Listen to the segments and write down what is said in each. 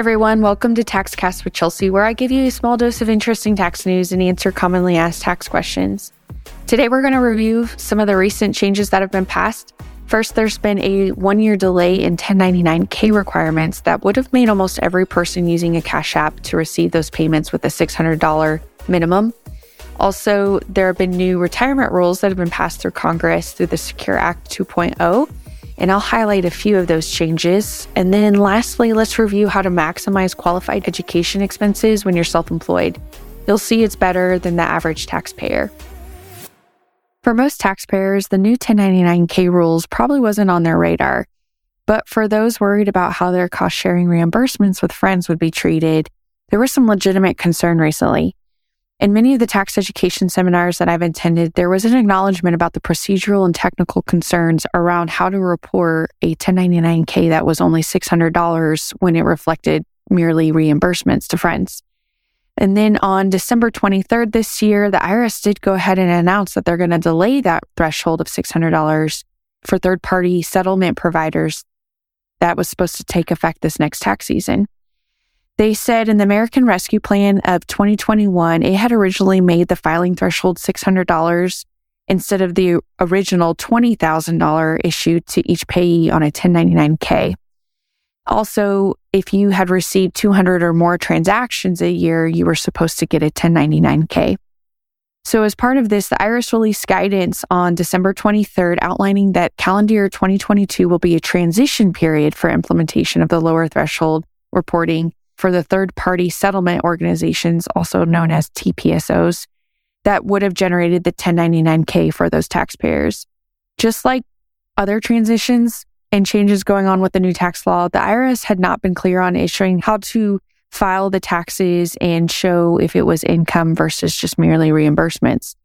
everyone, welcome to TaxCast with Chelsea, where I give you a small dose of interesting tax news and answer commonly asked tax questions. Today, we're going to review some of the recent changes that have been passed. First, there's been a one year delay in 1099K requirements that would have made almost every person using a Cash App to receive those payments with a $600 minimum. Also, there have been new retirement rules that have been passed through Congress through the Secure Act 2.0 and I'll highlight a few of those changes. And then lastly, let's review how to maximize qualified education expenses when you're self employed. You'll see it's better than the average taxpayer. For most taxpayers, the new 1099K rules probably wasn't on their radar. But for those worried about how their cost sharing reimbursements with friends would be treated, there was some legitimate concern recently. In many of the tax education seminars that I've attended, there was an acknowledgement about the procedural and technical concerns around how to report a 1099K that was only $600 when it reflected merely reimbursements to friends. And then on December 23rd this year, the IRS did go ahead and announce that they're going to delay that threshold of $600 for third party settlement providers that was supposed to take effect this next tax season. They said in the American Rescue Plan of 2021, it had originally made the filing threshold $600 instead of the original $20,000 issued to each payee on a 1099K. Also, if you had received 200 or more transactions a year, you were supposed to get a 1099K. So, as part of this, the IRS released guidance on December 23rd outlining that calendar year 2022 will be a transition period for implementation of the lower threshold reporting for the third party settlement organizations, also known as TPSOs, that would have generated the 1099K for those taxpayers. Just like other transitions and changes going on with the new tax law, the IRS had not been clear on issuing how to file the taxes and show if it was income versus just merely reimbursements.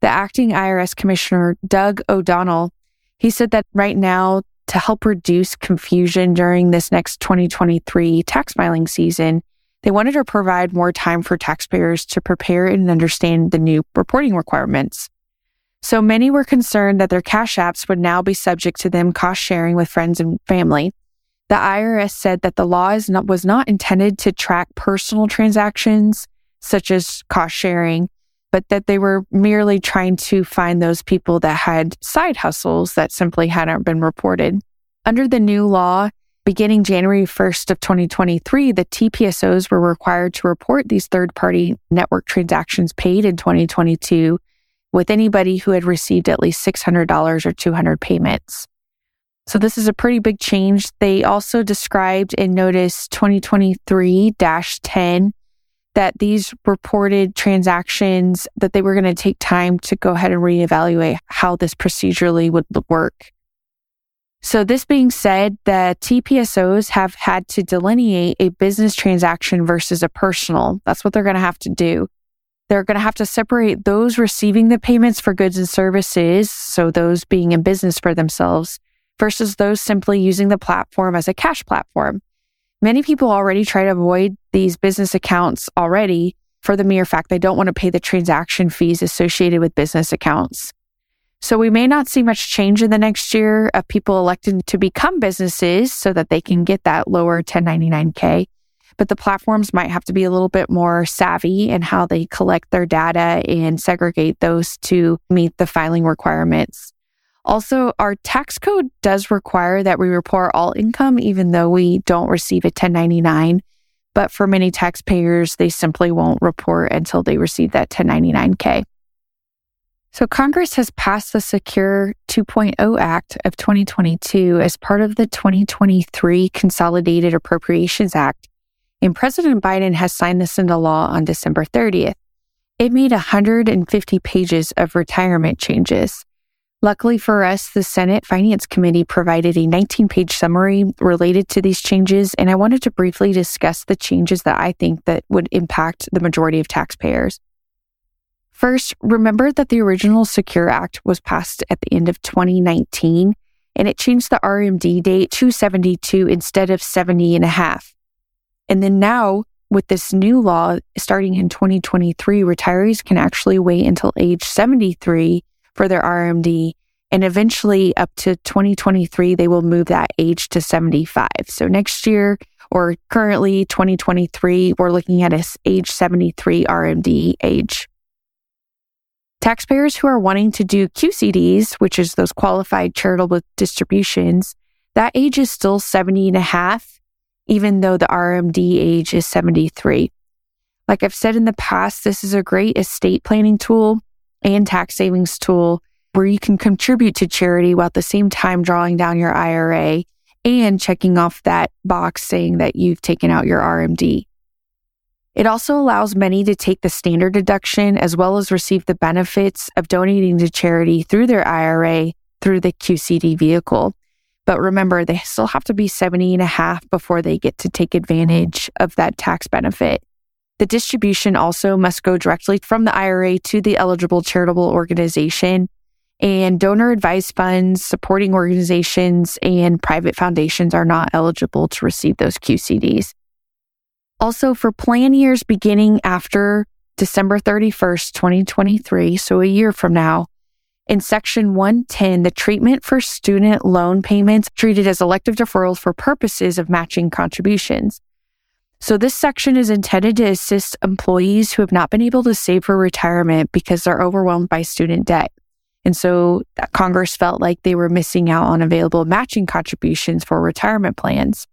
The acting IRS commissioner, Doug O'Donnell, he said that right now to help reduce confusion during this next 2023 tax filing season, they wanted to provide more time for taxpayers to prepare and understand the new reporting requirements. So many were concerned that their cash apps would now be subject to them cost sharing with friends and family. The IRS said that the law not, was not intended to track personal transactions, such as cost sharing, but that they were merely trying to find those people that had side hustles that simply hadn't been reported. Under the new law, beginning January 1st of 2023, the TPSOs were required to report these third party network transactions paid in 2022 with anybody who had received at least $600 or 200 payments. So this is a pretty big change. They also described in notice 2023 10 that these reported transactions that they were going to take time to go ahead and reevaluate how this procedurally would work. So this being said, the TPSOs have had to delineate a business transaction versus a personal. That's what they're going to have to do. They're going to have to separate those receiving the payments for goods and services, so those being in business for themselves, versus those simply using the platform as a cash platform. Many people already try to avoid these business accounts already for the mere fact they don't want to pay the transaction fees associated with business accounts. So we may not see much change in the next year of people electing to become businesses so that they can get that lower 1099K. But the platforms might have to be a little bit more savvy in how they collect their data and segregate those to meet the filing requirements. Also, our tax code does require that we report all income, even though we don't receive a 1099. But for many taxpayers, they simply won't report until they receive that 1099K. So Congress has passed the Secure 2.0 Act of 2022 as part of the 2023 Consolidated Appropriations Act. And President Biden has signed this into law on December 30th. It made 150 pages of retirement changes. Luckily for us, the Senate Finance Committee provided a 19 page summary related to these changes, and I wanted to briefly discuss the changes that I think that would impact the majority of taxpayers. First, remember that the original Secure Act was passed at the end of 2019, and it changed the RMD date to 72 instead of 70 and a half. And then now, with this new law starting in 2023, retirees can actually wait until age 73 for their RMD. And eventually, up to 2023, they will move that age to 75. So next year, or currently 2023, we're looking at a age 73 RMD age. Taxpayers who are wanting to do QCDs, which is those qualified charitable distributions, that age is still 70 and a half, even though the RMD age is 73. Like I've said in the past, this is a great estate planning tool and tax savings tool where you can contribute to charity while at the same time drawing down your IRA and checking off that box saying that you've taken out your RMD. It also allows many to take the standard deduction as well as receive the benefits of donating to charity through their IRA through the QCD vehicle. But remember, they still have to be 70 and a half before they get to take advantage of that tax benefit. The distribution also must go directly from the IRA to the eligible charitable organization. And donor advised funds, supporting organizations, and private foundations are not eligible to receive those QCDs. Also, for plan years beginning after December 31st, 2023, so a year from now, in Section 110, the treatment for student loan payments treated as elective deferrals for purposes of matching contributions. So, this section is intended to assist employees who have not been able to save for retirement because they're overwhelmed by student debt. And so, Congress felt like they were missing out on available matching contributions for retirement plans.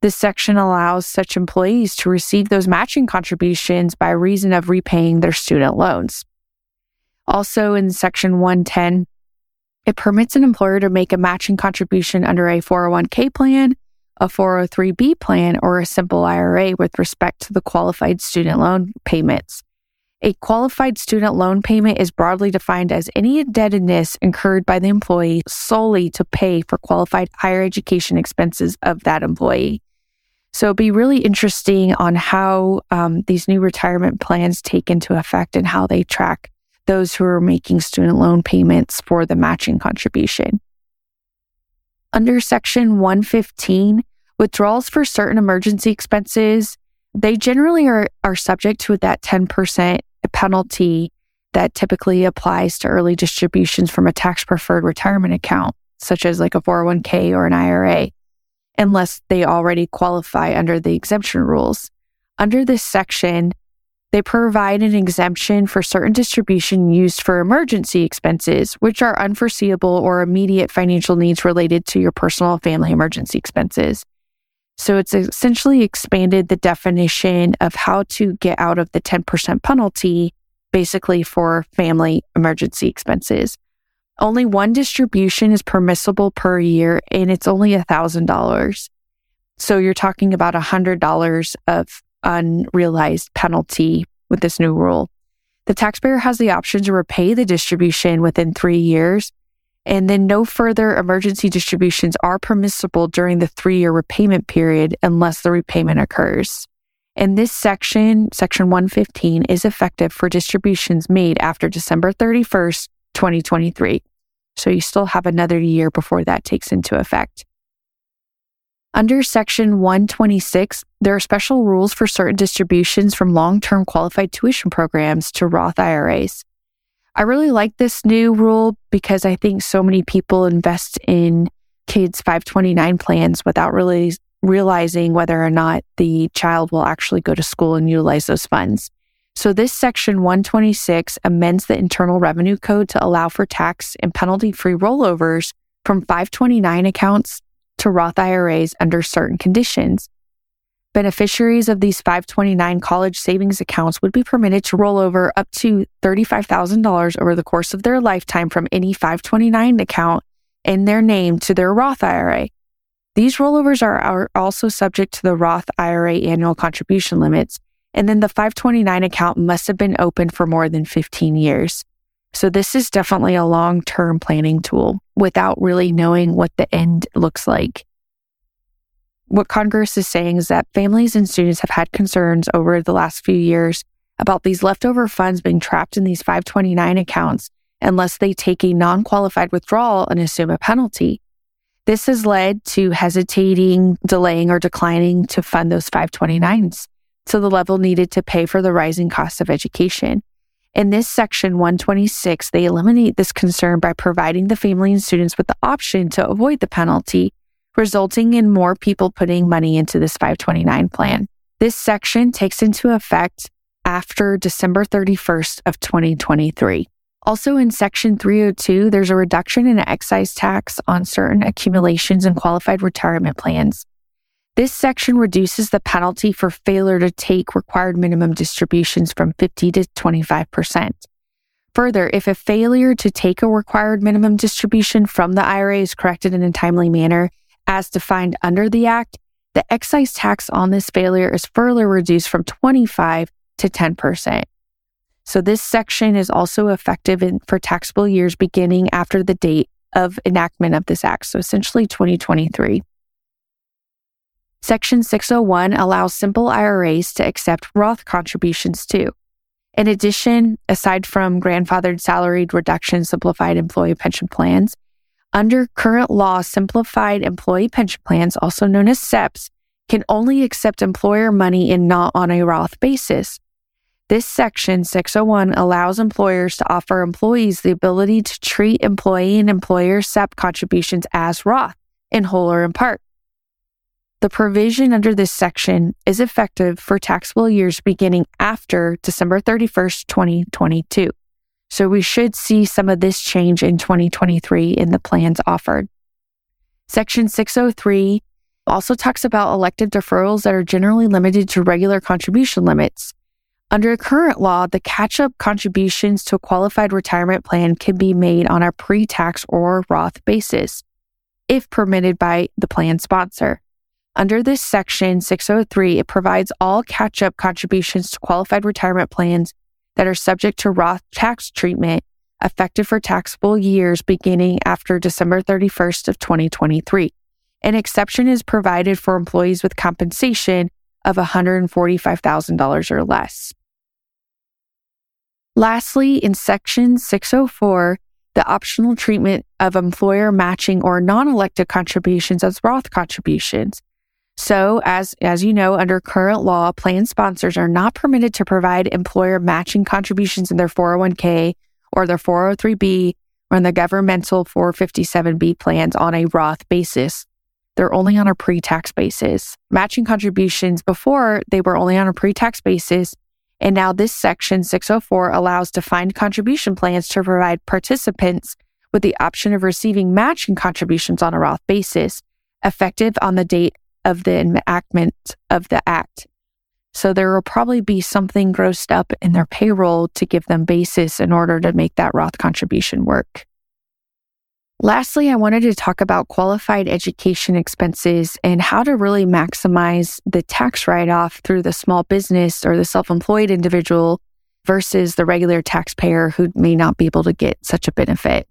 This section allows such employees to receive those matching contributions by reason of repaying their student loans. Also, in Section 110, it permits an employer to make a matching contribution under a 401k plan a 403b plan, or a simple IRA with respect to the qualified student loan payments. A qualified student loan payment is broadly defined as any indebtedness incurred by the employee solely to pay for qualified higher education expenses of that employee. So it'd be really interesting on how um, these new retirement plans take into effect and how they track those who are making student loan payments for the matching contribution. Under Section 115, withdrawals for certain emergency expenses, they generally are, are subject to that 10% penalty that typically applies to early distributions from a tax preferred retirement account, such as like a 401k or an IRA, unless they already qualify under the exemption rules. Under this section, they provide an exemption for certain distribution used for emergency expenses, which are unforeseeable or immediate financial needs related to your personal family emergency expenses. So it's essentially expanded the definition of how to get out of the 10% penalty, basically for family emergency expenses. Only one distribution is permissible per year, and it's only $1,000. So you're talking about $100 of unrealized penalty with this new rule. The taxpayer has the option to repay the distribution within three years, and then no further emergency distributions are permissible during the three year repayment period unless the repayment occurs. And this section, section 115, is effective for distributions made after December 31st, 2023. So you still have another year before that takes into effect. Under Section 126, there are special rules for certain distributions from long term qualified tuition programs to Roth IRAs. I really like this new rule because I think so many people invest in kids' 529 plans without really realizing whether or not the child will actually go to school and utilize those funds. So this section 126 amends the Internal Revenue Code to allow for tax and penalty free rollovers from 529 accounts to Roth IRAs under certain conditions. Beneficiaries of these 529 college savings accounts would be permitted to roll over up to $35,000 over the course of their lifetime from any 529 account in their name to their Roth IRA. These rollovers are, are also subject to the Roth IRA annual contribution limits, and then the 529 account must have been open for more than 15 years. So this is definitely a long term planning tool without really knowing what the end looks like. What Congress is saying is that families and students have had concerns over the last few years about these leftover funds being trapped in these 529 accounts unless they take a non qualified withdrawal and assume a penalty. This has led to hesitating, delaying, or declining to fund those 529s to the level needed to pay for the rising costs of education. In this section 126, they eliminate this concern by providing the family and students with the option to avoid the penalty resulting in more people putting money into this 529 plan. This section takes into effect after December 31st of 2023. Also in section 302, there's a reduction in excise tax on certain accumulations and qualified retirement plans. This section reduces the penalty for failure to take required minimum distributions from 50 to 25%. Further, if a failure to take a required minimum distribution from the IRA is corrected in a timely manner, as defined under the Act, the excise tax on this failure is further reduced from 25 to 10%. So this section is also effective in, for taxable years beginning after the date of enactment of this act, so essentially 2023. Section 601 allows simple IRAs to accept Roth contributions too. In addition, aside from grandfathered salaried reduction simplified employee pension plans, under current law, simplified employee pension plans, also known as SEPs, can only accept employer money and not on a Roth basis. This section 601 allows employers to offer employees the ability to treat employee and employer SEP contributions as Roth in whole or in part. The provision under this section is effective for taxable years beginning after December 31st, 2022. So we should see some of this change in 2023 in the plans offered. Section 603 also talks about elective deferrals that are generally limited to regular contribution limits. Under current law, the catch up contributions to a qualified retirement plan can be made on a pre tax or Roth basis, if permitted by the plan sponsor. Under this section 603, it provides all catch up contributions to qualified retirement plans that are subject to Roth tax treatment effective for taxable years beginning after December 31st of 2023. An exception is provided for employees with compensation of $145,000 or less. Lastly, in section 604, the optional treatment of employer matching or non-elected contributions as Roth contributions. So, as, as you know, under current law, plan sponsors are not permitted to provide employer matching contributions in their 401k or their 403b or in the governmental 457b plans on a Roth basis. They're only on a pre tax basis. Matching contributions before they were only on a pre tax basis. And now this section 604 allows defined contribution plans to provide participants with the option of receiving matching contributions on a Roth basis, effective on the date of the enactment of the act. So there will probably be something grossed up in their payroll to give them basis in order to make that Roth contribution work. Lastly, I wanted to talk about qualified education expenses and how to really maximize the tax write off through the small business or the self employed individual versus the regular taxpayer who may not be able to get such a benefit.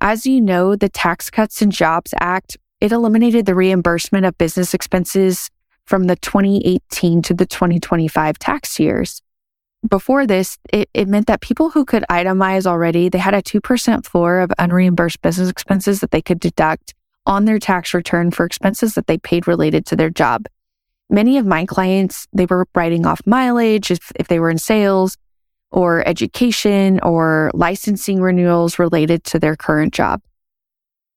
As you know, the Tax Cuts and Jobs Act, it eliminated the reimbursement of business expenses from the 2018 to the 2025 tax years before this, it, it meant that people who could itemize already, they had a 2% floor of unreimbursed business expenses that they could deduct on their tax return for expenses that they paid related to their job. Many of my clients, they were writing off mileage if, if they were in sales or education or licensing renewals related to their current job.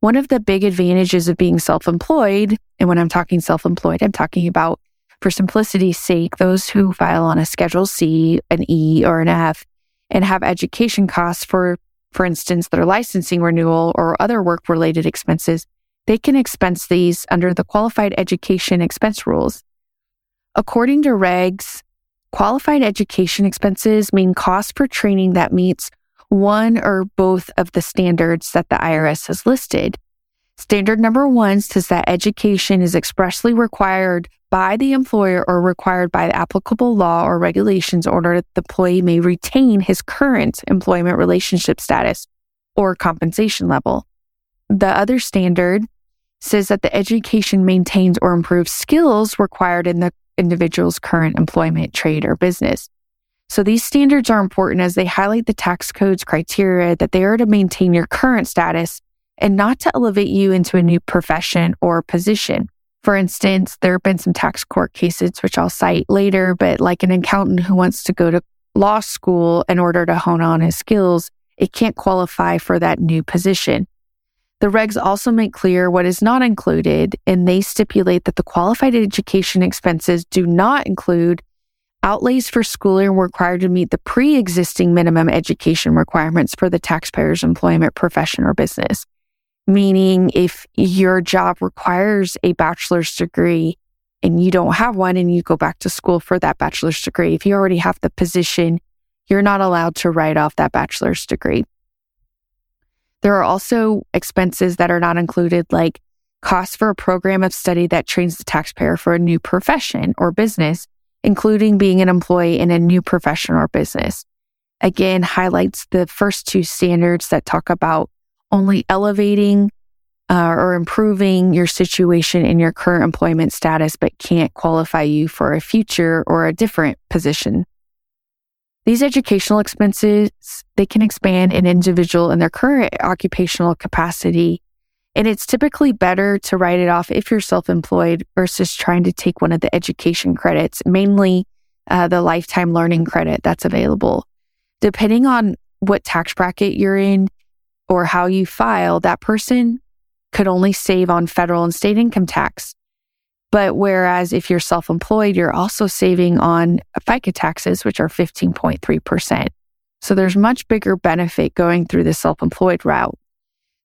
One of the big advantages of being self employed, and when I'm talking self employed, I'm talking about for simplicity's sake, those who file on a Schedule C, an E, or an F and have education costs for, for instance, their licensing renewal or other work related expenses, they can expense these under the qualified education expense rules. According to regs, qualified education expenses mean costs for training that meets one or both of the standards that the IRS has listed. Standard number one says that education is expressly required by the employer or required by the applicable law or regulations in order that the employee may retain his current employment relationship status or compensation level. The other standard says that the education maintains or improves skills required in the individual's current employment, trade, or business. So these standards are important as they highlight the tax code's criteria that they are to maintain your current status and not to elevate you into a new profession or position. For instance, there have been some tax court cases, which I'll cite later, but like an accountant who wants to go to law school in order to hone on his skills, it can't qualify for that new position. The regs also make clear what is not included, and they stipulate that the qualified education expenses do not include outlays for schooling were required to meet the pre existing minimum education requirements for the taxpayer's employment, profession, or business. Meaning, if your job requires a bachelor's degree and you don't have one and you go back to school for that bachelor's degree, if you already have the position, you're not allowed to write off that bachelor's degree. There are also expenses that are not included, like costs for a program of study that trains the taxpayer for a new profession or business, including being an employee in a new profession or business. Again, highlights the first two standards that talk about only elevating uh, or improving your situation in your current employment status, but can't qualify you for a future or a different position. These educational expenses, they can expand an individual in their current occupational capacity. And it's typically better to write it off if you're self employed versus trying to take one of the education credits, mainly uh, the lifetime learning credit that's available. Depending on what tax bracket you're in or how you file, that person could only save on federal and state income tax. But whereas if you're self employed, you're also saving on FICA taxes, which are 15.3%. So there's much bigger benefit going through the self employed route.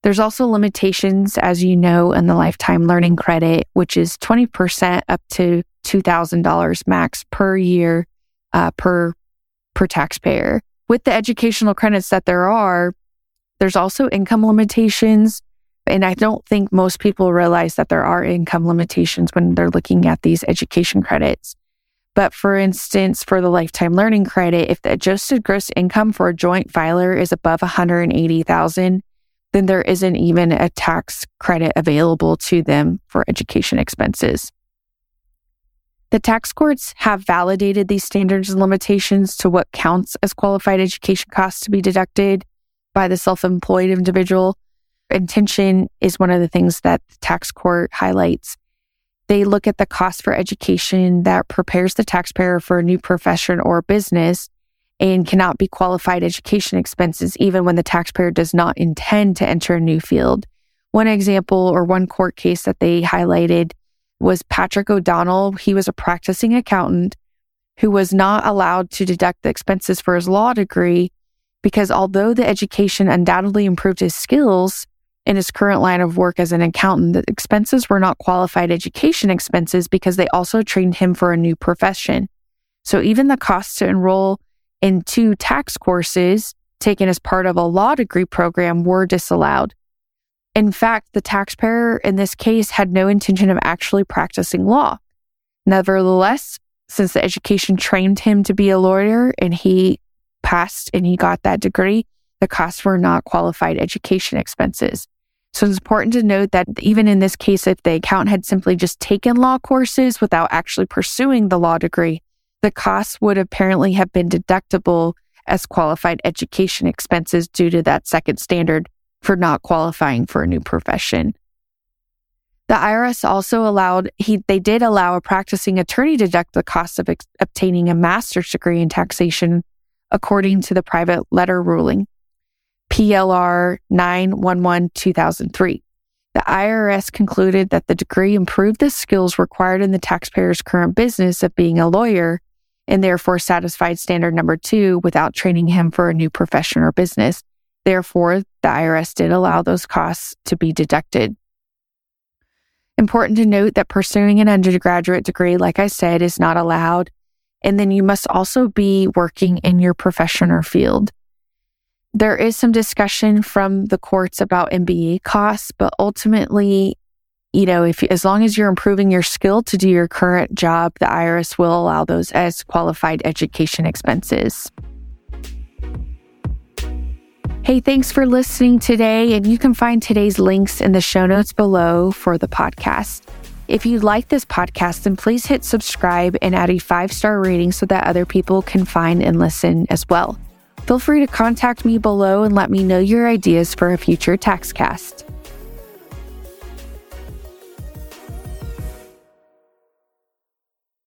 There's also limitations, as you know, in the lifetime learning credit, which is 20% up to $2,000 max per year uh, per, per taxpayer. With the educational credits that there are, there's also income limitations and I don't think most people realize that there are income limitations when they're looking at these education credits. But for instance, for the lifetime learning credit, if the adjusted gross income for a joint filer is above 180,000, then there isn't even a tax credit available to them for education expenses. The tax courts have validated these standards and limitations to what counts as qualified education costs to be deducted by the self employed individual intention is one of the things that the tax court highlights. They look at the cost for education that prepares the taxpayer for a new profession or business and cannot be qualified education expenses, even when the taxpayer does not intend to enter a new field. One example or one court case that they highlighted was Patrick O'Donnell. He was a practicing accountant who was not allowed to deduct the expenses for his law degree because although the education undoubtedly improved his skills, in his current line of work as an accountant, the expenses were not qualified education expenses because they also trained him for a new profession. So even the cost to enroll in two tax courses taken as part of a law degree program were disallowed. In fact, the taxpayer in this case had no intention of actually practicing law. Nevertheless, since the education trained him to be a lawyer and he passed and he got that degree, the costs were not qualified education expenses. So it's important to note that even in this case, if the accountant had simply just taken law courses without actually pursuing the law degree, the costs would apparently have been deductible as qualified education expenses due to that second standard for not qualifying for a new profession. The IRS also allowed, he, they did allow a practicing attorney to deduct the cost of ex- obtaining a master's degree in taxation according to the private letter ruling. PLR 911 2003. The IRS concluded that the degree improved the skills required in the taxpayer's current business of being a lawyer and therefore satisfied standard number two without training him for a new profession or business. Therefore, the IRS did allow those costs to be deducted. Important to note that pursuing an undergraduate degree, like I said, is not allowed. And then you must also be working in your profession or field. There is some discussion from the courts about MBA costs, but ultimately, you know, if as long as you're improving your skill to do your current job, the IRS will allow those as qualified education expenses. Hey, thanks for listening today. And you can find today's links in the show notes below for the podcast. If you like this podcast, then please hit subscribe and add a five star rating so that other people can find and listen as well. Feel free to contact me below and let me know your ideas for a future TaxCast.